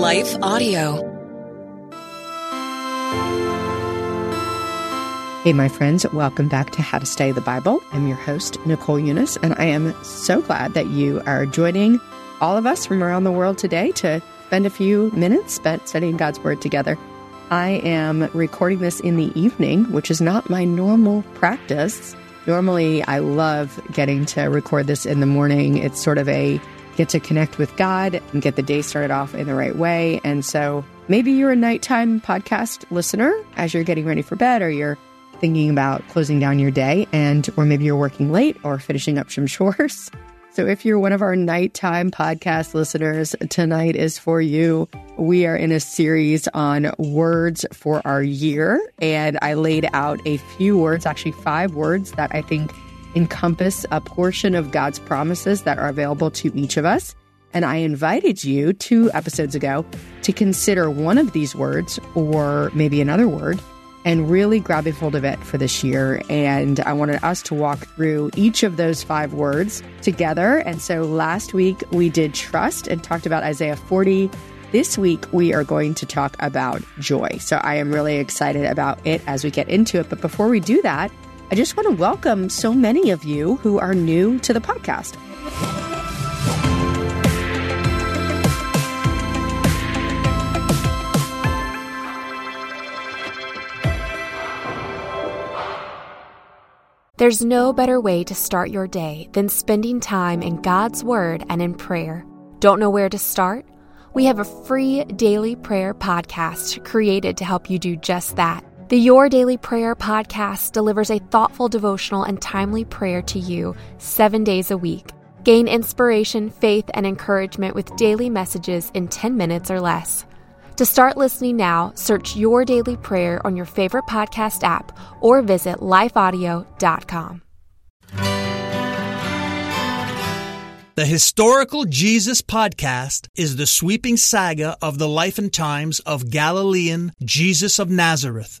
Life Audio. Hey, my friends, welcome back to How to Study the Bible. I'm your host, Nicole Unice, and I am so glad that you are joining all of us from around the world today to spend a few minutes spent studying God's Word together. I am recording this in the evening, which is not my normal practice. Normally, I love getting to record this in the morning. It's sort of a get to connect with God and get the day started off in the right way. And so maybe you're a nighttime podcast listener as you're getting ready for bed or you're thinking about closing down your day and or maybe you're working late or finishing up some chores. So if you're one of our nighttime podcast listeners, tonight is for you. We are in a series on words for our year, and I laid out a few words, actually five words that I think encompass a portion of God's promises that are available to each of us. And I invited you two episodes ago to consider one of these words or maybe another word and really grab a hold of it for this year. And I wanted us to walk through each of those five words together. And so last week we did trust and talked about Isaiah 40. This week we are going to talk about joy. So I am really excited about it as we get into it. But before we do that, I just want to welcome so many of you who are new to the podcast. There's no better way to start your day than spending time in God's Word and in prayer. Don't know where to start? We have a free daily prayer podcast created to help you do just that. The Your Daily Prayer podcast delivers a thoughtful devotional and timely prayer to you seven days a week. Gain inspiration, faith, and encouragement with daily messages in 10 minutes or less. To start listening now, search Your Daily Prayer on your favorite podcast app or visit lifeaudio.com. The Historical Jesus Podcast is the sweeping saga of the life and times of Galilean Jesus of Nazareth,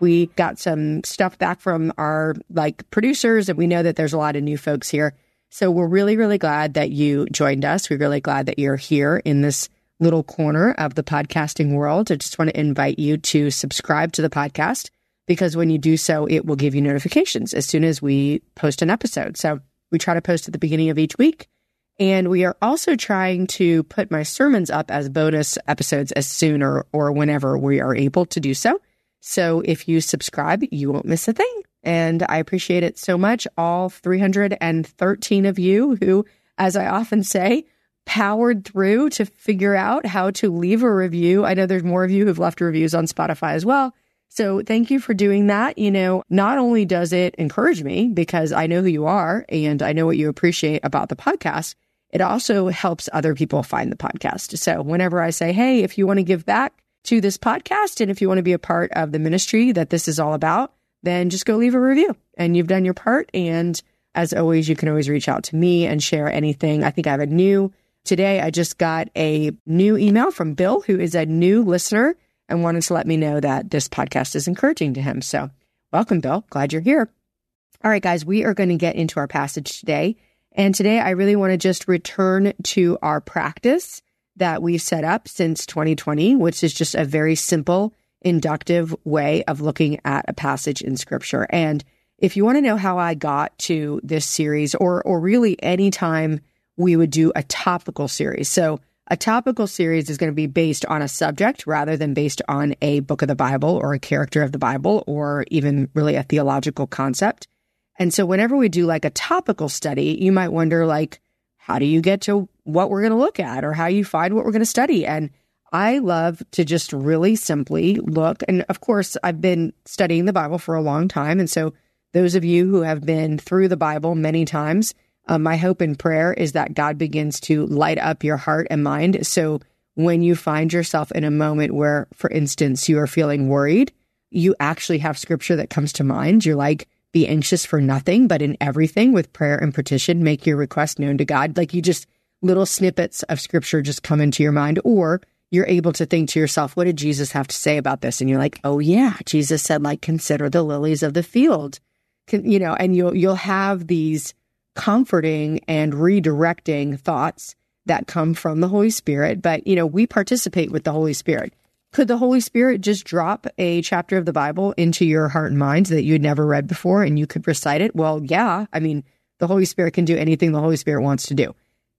We got some stuff back from our like producers and we know that there's a lot of new folks here. So we're really really glad that you joined us. We're really glad that you're here in this little corner of the podcasting world. I just want to invite you to subscribe to the podcast because when you do so, it will give you notifications as soon as we post an episode. So we try to post at the beginning of each week. And we are also trying to put my sermons up as bonus episodes as soon or, or whenever we are able to do so. So if you subscribe, you won't miss a thing. And I appreciate it so much. All 313 of you who, as I often say, powered through to figure out how to leave a review. I know there's more of you who've left reviews on Spotify as well. So thank you for doing that. You know, not only does it encourage me because I know who you are and I know what you appreciate about the podcast, it also helps other people find the podcast. So whenever I say, Hey, if you want to give back to this podcast and if you want to be a part of the ministry that this is all about, then just go leave a review and you've done your part. And as always, you can always reach out to me and share anything. I think I have a new Today, I just got a new email from Bill, who is a new listener and wanted to let me know that this podcast is encouraging to him. So, welcome, Bill. Glad you're here. All right, guys, we are going to get into our passage today. And today, I really want to just return to our practice that we've set up since 2020, which is just a very simple, inductive way of looking at a passage in scripture. And if you want to know how I got to this series or, or really any time we would do a topical series. So a topical series is going to be based on a subject rather than based on a book of the Bible or a character of the Bible or even really a theological concept. And so whenever we do like a topical study, you might wonder like, how do you get to what we're going to look at or how you find what we're going to study? And I love to just really simply look. And of course, I've been studying the Bible for a long time. And so those of you who have been through the Bible many times, uh, my hope and prayer is that God begins to light up your heart and mind. So when you find yourself in a moment where, for instance, you are feeling worried, you actually have scripture that comes to mind. You're like, be anxious for nothing, but in everything with prayer and petition, make your request known to God. Like you just little snippets of scripture just come into your mind, or you're able to think to yourself, what did Jesus have to say about this? And you're like, oh yeah, Jesus said, like, consider the lilies of the field, Can, you know, and you'll, you'll have these comforting and redirecting thoughts that come from the Holy Spirit. But, you know, we participate with the Holy Spirit. Could the Holy Spirit just drop a chapter of the Bible into your heart and mind that you'd never read before and you could recite it? Well, yeah. I mean, the Holy Spirit can do anything the Holy Spirit wants to do.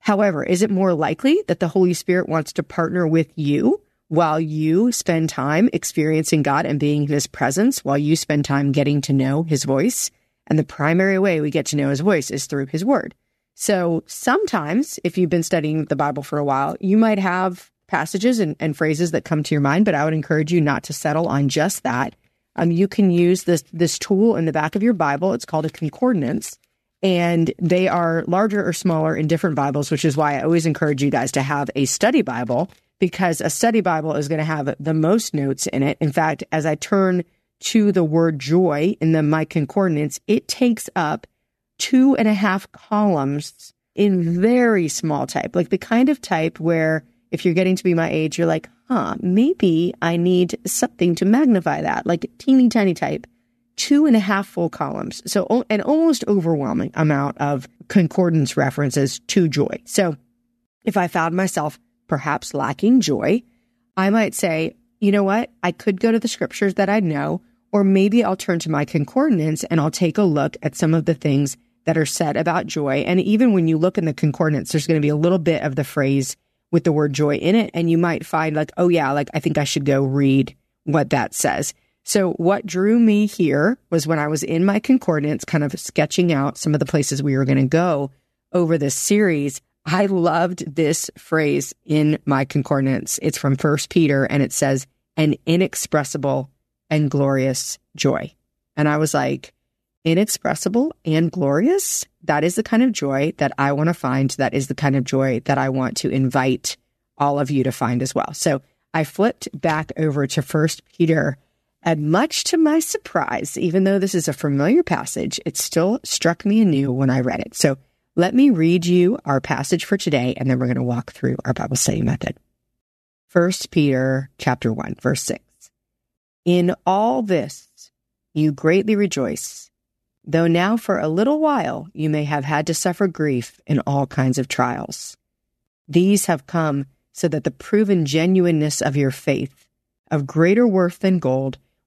However, is it more likely that the Holy Spirit wants to partner with you while you spend time experiencing God and being in his presence, while you spend time getting to know his voice? And the primary way we get to know his voice is through his word. So sometimes, if you've been studying the Bible for a while, you might have passages and, and phrases that come to your mind, but I would encourage you not to settle on just that. Um, you can use this this tool in the back of your Bible. It's called a concordance and they are larger or smaller in different Bibles, which is why I always encourage you guys to have a study Bible because a study Bible is going to have the most notes in it. In fact, as I turn to the word joy in the my concordance, it takes up two and a half columns in very small type, like the kind of type where if you're getting to be my age, you're like, huh, maybe I need something to magnify that, like teeny tiny type two and a half full columns. So an almost overwhelming amount of concordance references to joy. So if I found myself perhaps lacking joy, I might say, you know what? I could go to the scriptures that I know, or maybe I'll turn to my concordance and I'll take a look at some of the things that are said about joy. And even when you look in the concordance, there's going to be a little bit of the phrase with the word joy in it. And you might find like, oh yeah, like I think I should go read what that says. So what drew me here was when I was in my concordance, kind of sketching out some of the places we were going to go over this series. I loved this phrase in my concordance. It's from First Peter and it says, an inexpressible and glorious joy. And I was like, inexpressible and glorious? That is the kind of joy that I want to find. That is the kind of joy that I want to invite all of you to find as well. So I flipped back over to First Peter and much to my surprise, even though this is a familiar passage, it still struck me anew when I read it. So let me read you our passage for today, and then we're going to walk through our Bible study method. First Peter chapter 1, verse 6. In all this you greatly rejoice, though now for a little while you may have had to suffer grief in all kinds of trials. These have come so that the proven genuineness of your faith, of greater worth than gold,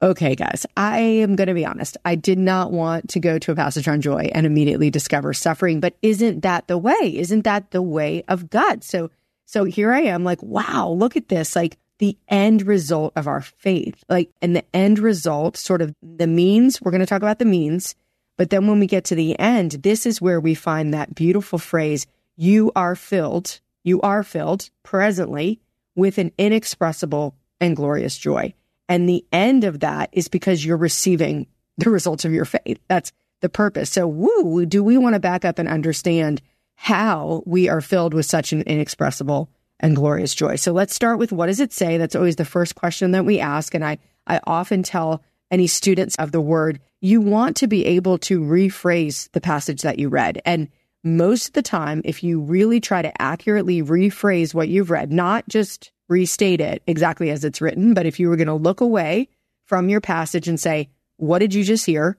Okay, guys, I am going to be honest. I did not want to go to a passage on joy and immediately discover suffering, but isn't that the way? Isn't that the way of God? So, so here I am like, wow, look at this. Like the end result of our faith, like, and the end result, sort of the means, we're going to talk about the means. But then when we get to the end, this is where we find that beautiful phrase, you are filled, you are filled presently with an inexpressible and glorious joy. And the end of that is because you're receiving the results of your faith. That's the purpose. So, woo, do we want to back up and understand how we are filled with such an inexpressible and glorious joy? So let's start with what does it say? That's always the first question that we ask. And I, I often tell any students of the word, you want to be able to rephrase the passage that you read. And most of the time, if you really try to accurately rephrase what you've read, not just restate it exactly as it's written. But if you were going to look away from your passage and say, What did you just hear?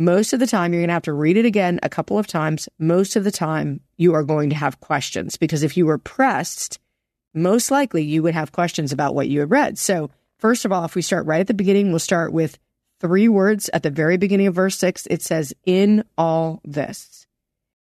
Most of the time, you're going to have to read it again a couple of times. Most of the time, you are going to have questions because if you were pressed, most likely you would have questions about what you had read. So, first of all, if we start right at the beginning, we'll start with three words at the very beginning of verse six. It says, In all this.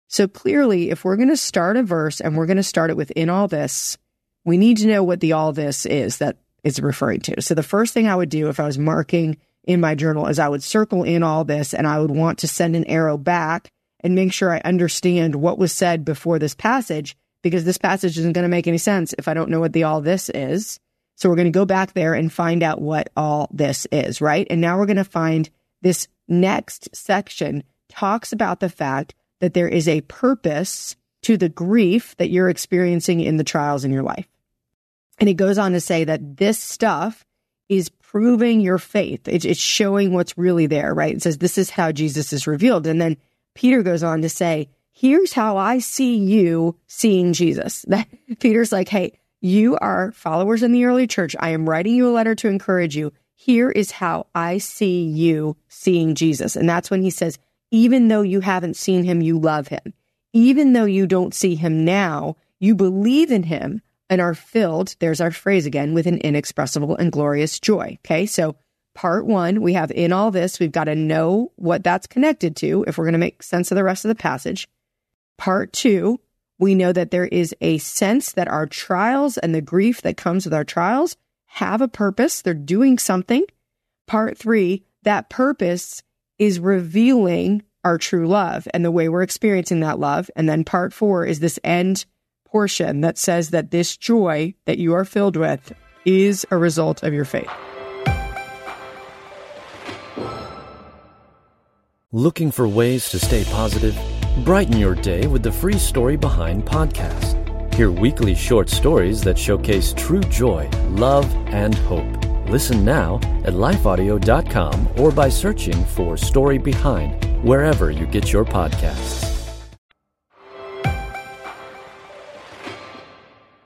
So, clearly, if we're going to start a verse and we're going to start it with in all this, we need to know what the all this is that it's referring to. So the first thing I would do if I was marking in my journal is I would circle in all this and I would want to send an arrow back and make sure I understand what was said before this passage because this passage isn't going to make any sense if I don't know what the all this is. So we're going to go back there and find out what all this is, right? And now we're going to find this next section talks about the fact that there is a purpose to the grief that you're experiencing in the trials in your life. And it goes on to say that this stuff is proving your faith. It's, showing what's really there, right? It says this is how Jesus is revealed. And then Peter goes on to say, here's how I see you seeing Jesus. That Peter's like, hey, you are followers in the early church. I am writing you a letter to encourage you. Here is how I see you seeing Jesus. And that's when he says, even though you haven't seen him, you love him. Even though you don't see him now, you believe in him and are filled, there's our phrase again, with an inexpressible and glorious joy. Okay. So part one, we have in all this, we've got to know what that's connected to if we're going to make sense of the rest of the passage. Part two, we know that there is a sense that our trials and the grief that comes with our trials have a purpose. They're doing something. Part three, that purpose is revealing our true love and the way we're experiencing that love. And then part four is this end portion that says that this joy that you are filled with is a result of your faith. Looking for ways to stay positive? Brighten your day with the Free Story Behind podcast. Hear weekly short stories that showcase true joy, love, and hope. Listen now at lifeaudio.com or by searching for Story Behind wherever you get your podcasts.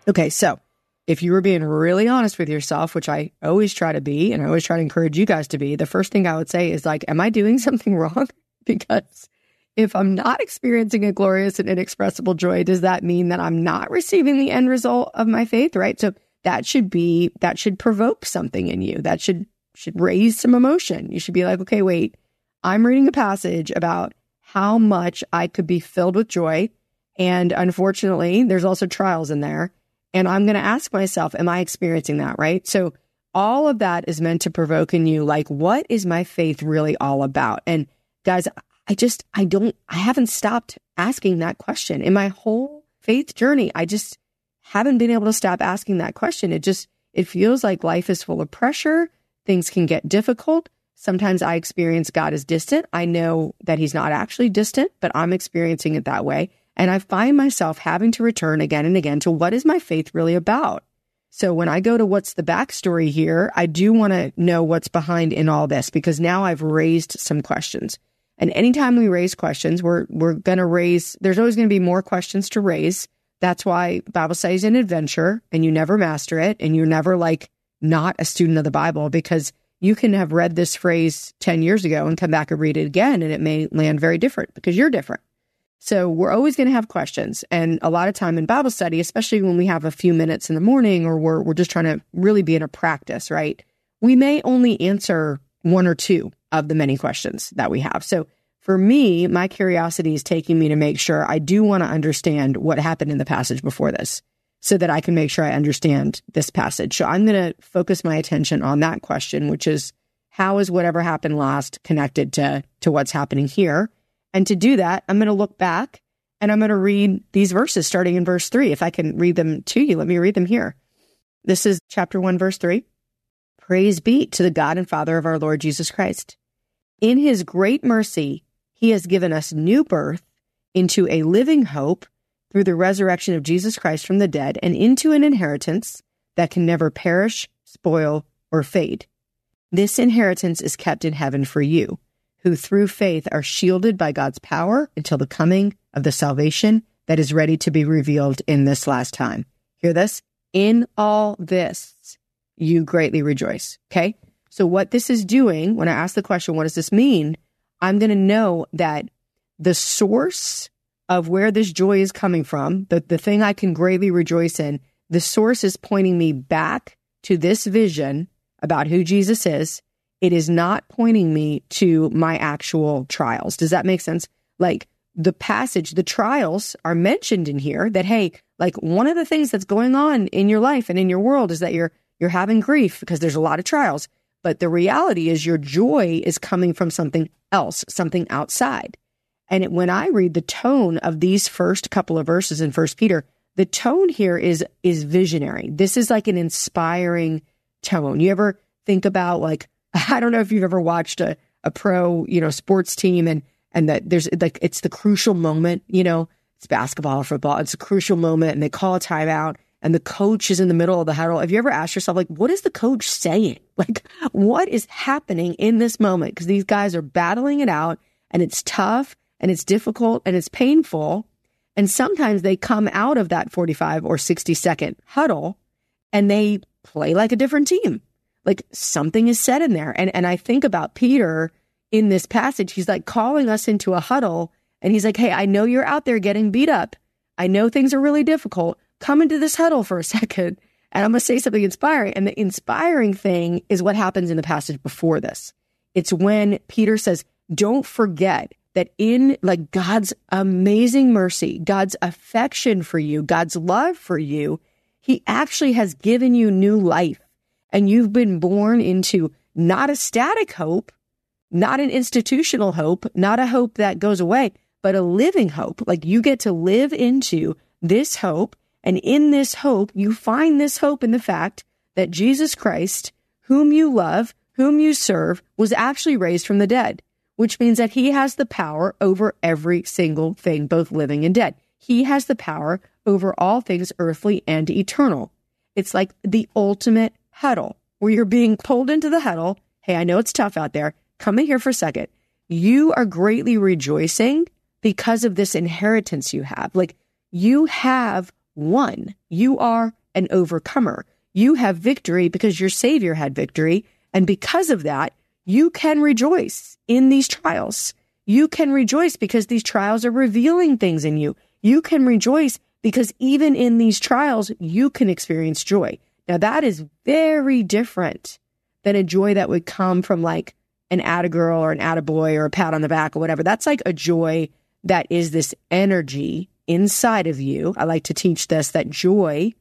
Okay, so if you were being really honest with yourself, which I always try to be, and I always try to encourage you guys to be, the first thing I would say is like, am I doing something wrong? because if I'm not experiencing a glorious and inexpressible joy, does that mean that I'm not receiving the end result of my faith? Right. So that should be, that should provoke something in you. That should, should raise some emotion. You should be like, okay, wait, I'm reading a passage about how much I could be filled with joy. And unfortunately, there's also trials in there. And I'm going to ask myself, am I experiencing that? Right. So all of that is meant to provoke in you, like, what is my faith really all about? And guys, I just, I don't, I haven't stopped asking that question in my whole faith journey. I just haven't been able to stop asking that question. It just, it feels like life is full of pressure. Things can get difficult. Sometimes I experience God as distant. I know that he's not actually distant, but I'm experiencing it that way. And I find myself having to return again and again to what is my faith really about? So when I go to what's the backstory here, I do want to know what's behind in all this because now I've raised some questions. And anytime we raise questions, we're we're going to raise there's always going to be more questions to raise. That's why Bible study is an adventure and you never master it and you're never like not a student of the Bible because you can have read this phrase 10 years ago and come back and read it again and it may land very different because you're different. So we're always going to have questions. And a lot of time in Bible study, especially when we have a few minutes in the morning or we're, we're just trying to really be in a practice, right? We may only answer one or two of the many questions that we have. So for me, my curiosity is taking me to make sure I do want to understand what happened in the passage before this so that I can make sure I understand this passage. So I'm going to focus my attention on that question, which is how is whatever happened last connected to, to what's happening here? And to do that, I'm going to look back and I'm going to read these verses starting in verse three. If I can read them to you, let me read them here. This is chapter one, verse three. Praise be to the God and Father of our Lord Jesus Christ. In his great mercy, he has given us new birth into a living hope through the resurrection of Jesus Christ from the dead and into an inheritance that can never perish, spoil, or fade. This inheritance is kept in heaven for you who through faith are shielded by God's power until the coming of the salvation that is ready to be revealed in this last time. Hear this? In all this, you greatly rejoice. Okay. So what this is doing, when I ask the question, what does this mean? I'm going to know that the source of where this joy is coming from, the, the thing I can greatly rejoice in, the source is pointing me back to this vision about who Jesus is it is not pointing me to my actual trials. Does that make sense? Like the passage, the trials are mentioned in here that, hey, like one of the things that's going on in your life and in your world is that you're, you're having grief because there's a lot of trials. But the reality is your joy is coming from something else, something outside. And it, when I read the tone of these first couple of verses in First Peter, the tone here is is visionary. This is like an inspiring tone. You ever think about like I don't know if you've ever watched a, a pro, you know, sports team and and that there's like it's the crucial moment, you know, it's basketball or football, it's a crucial moment and they call a timeout and the coach is in the middle of the huddle. Have you ever asked yourself, like, what is the coach saying? Like, what is happening in this moment? Because these guys are battling it out and it's tough and it's difficult and it's painful. And sometimes they come out of that 45 or 60 second huddle and they play like a different team. Like something is said in there. And, and I think about Peter in this passage. He's like calling us into a huddle and he's like, Hey, I know you're out there getting beat up. I know things are really difficult. Come into this huddle for a second. And I'm going to say something inspiring. And the inspiring thing is what happens in the passage before this. It's when Peter says, Don't forget that in like God's amazing mercy, God's affection for you, God's love for you, He actually has given you new life. And you've been born into not a static hope, not an institutional hope, not a hope that goes away, but a living hope. Like you get to live into this hope. And in this hope, you find this hope in the fact that Jesus Christ, whom you love, whom you serve, was actually raised from the dead which means that he has the power over every single thing, both living and dead. He has the power over all things earthly and eternal. It's like the ultimate huddle where you're being pulled into the huddle. Hey, I know it's tough out there. Come in here for a second. You are greatly rejoicing because of this inheritance you have. Like you have won. You are an overcomer. You have victory because your Savior had victory. And because of that, you can rejoice in these trials. You can rejoice because these trials are revealing things in you. You can rejoice because even in these trials, you can experience joy. Now that is very different than a joy that would come from like an atta girl or an atta boy or a pat on the back or whatever. That's like a joy that is this energy inside of you. I like to teach this that joy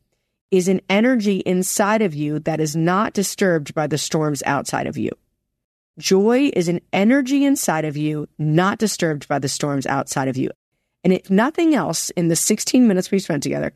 is an energy inside of you that is not disturbed by the storms outside of you. Joy is an energy inside of you, not disturbed by the storms outside of you. And if nothing else, in the 16 minutes we spent together,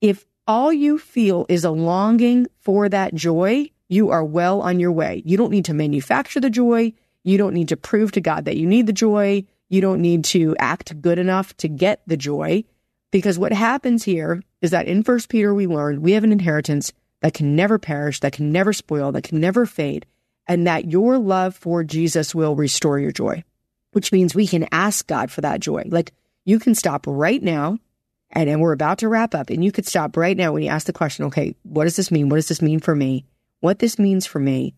if all you feel is a longing for that joy, you are well on your way. You don't need to manufacture the joy. You don't need to prove to God that you need the joy. You don't need to act good enough to get the joy. Because what happens here is that in First Peter, we learned we have an inheritance that can never perish, that can never spoil, that can never fade and that your love for Jesus will restore your joy, which means we can ask God for that joy. Like you can stop right now, and, and we're about to wrap up, and you could stop right now when you ask the question, okay, what does this mean? What does this mean for me? What this means for me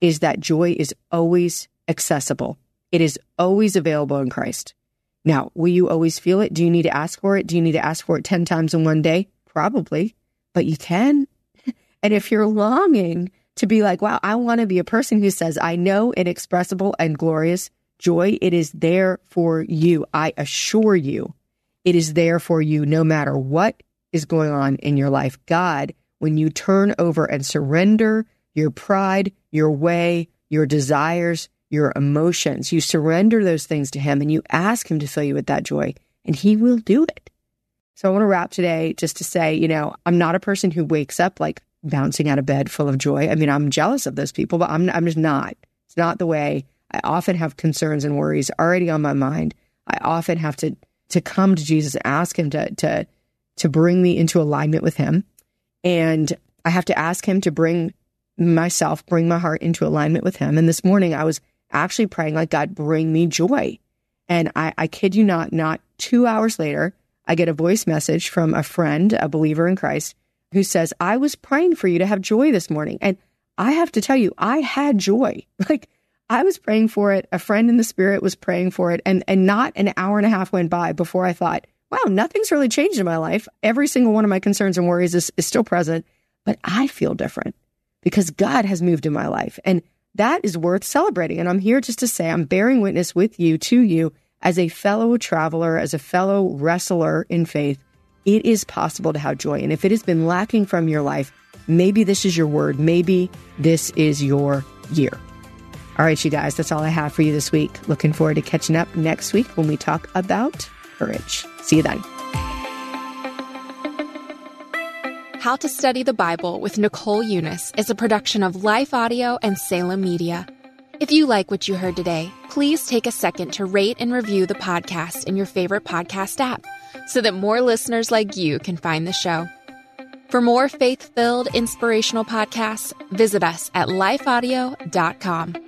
is that joy is always accessible. It is always available in Christ. Now, will you always feel it? Do you need to ask for it? Do you need to ask for it 10 times in one day? Probably, but you can. And if you're longing to be like, wow, I want to be a person who says, I know inexpressible and glorious joy. It is there for you. I assure you, it is there for you no matter what is going on in your life. God, when you turn over and surrender your pride, your way, your desires, your emotions, you surrender those things to Him and you ask Him to fill you with that joy, and He will do it. So I want to wrap today just to say, you know, I'm not a person who wakes up like, bouncing out of bed full of joy. I mean, I'm jealous of those people, but I'm I'm just not. It's not the way. I often have concerns and worries already on my mind. I often have to to come to Jesus, ask him to to to bring me into alignment with him. And I have to ask him to bring myself, bring my heart into alignment with him. And this morning I was actually praying like God bring me joy. And I, I kid you not, not two hours later, I get a voice message from a friend, a believer in Christ, who says, I was praying for you to have joy this morning. And I have to tell you, I had joy. Like I was praying for it. A friend in the spirit was praying for it. And, and not an hour and a half went by before I thought, wow, nothing's really changed in my life. Every single one of my concerns and worries is, is still present, but I feel different because God has moved in my life. And that is worth celebrating. And I'm here just to say I'm bearing witness with you to you as a fellow traveler, as a fellow wrestler in faith it is possible to have joy. And if it has been lacking from your life, maybe this is your word. Maybe this is your year. All right, you guys, that's all I have for you this week. Looking forward to catching up next week when we talk about courage. See you then. How to Study the Bible with Nicole Unice is a production of Life Audio and Salem Media. If you like what you heard today, please take a second to rate and review the podcast in your favorite podcast app so that more listeners like you can find the show. For more faith filled, inspirational podcasts, visit us at lifeaudio.com.